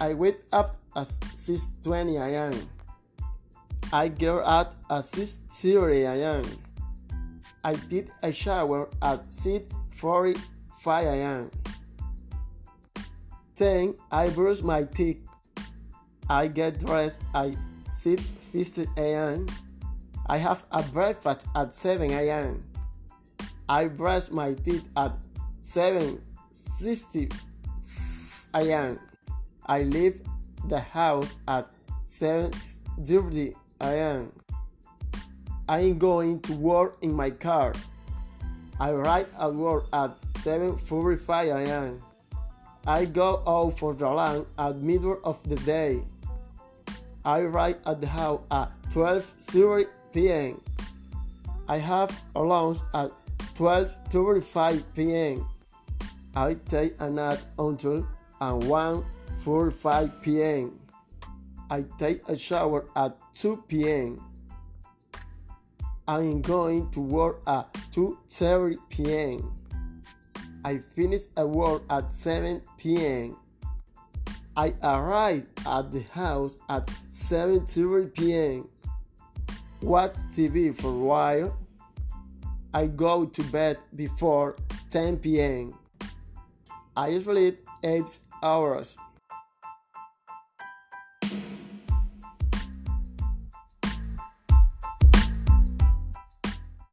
I wake up at 6:20 a.m. I get out at 6:30 a.m. I did a shower at 6:45 a.m. Then I brush my teeth. I get dressed at 6:50 a.m. I have a breakfast at 7 a.m. I brush my teeth at 7:60 a.m. I leave the house at 7:30 a.m. I'm going to work in my car. I arrive at work at 7:45 a.m. I go out for the lunch at middle of the day. I arrive at the house at 12:30 p.m. I have a lunch at 12:35 p.m. I take a nap until 1:45 p.m. I take a shower at 2 p.m. I'm going to work at 2:30 p.m. I finish at work at 7 p.m. I arrive at the house at 7:30 p.m. Watch TV for a while. I go to bed before 10 p.m. I usually eat 8 hours.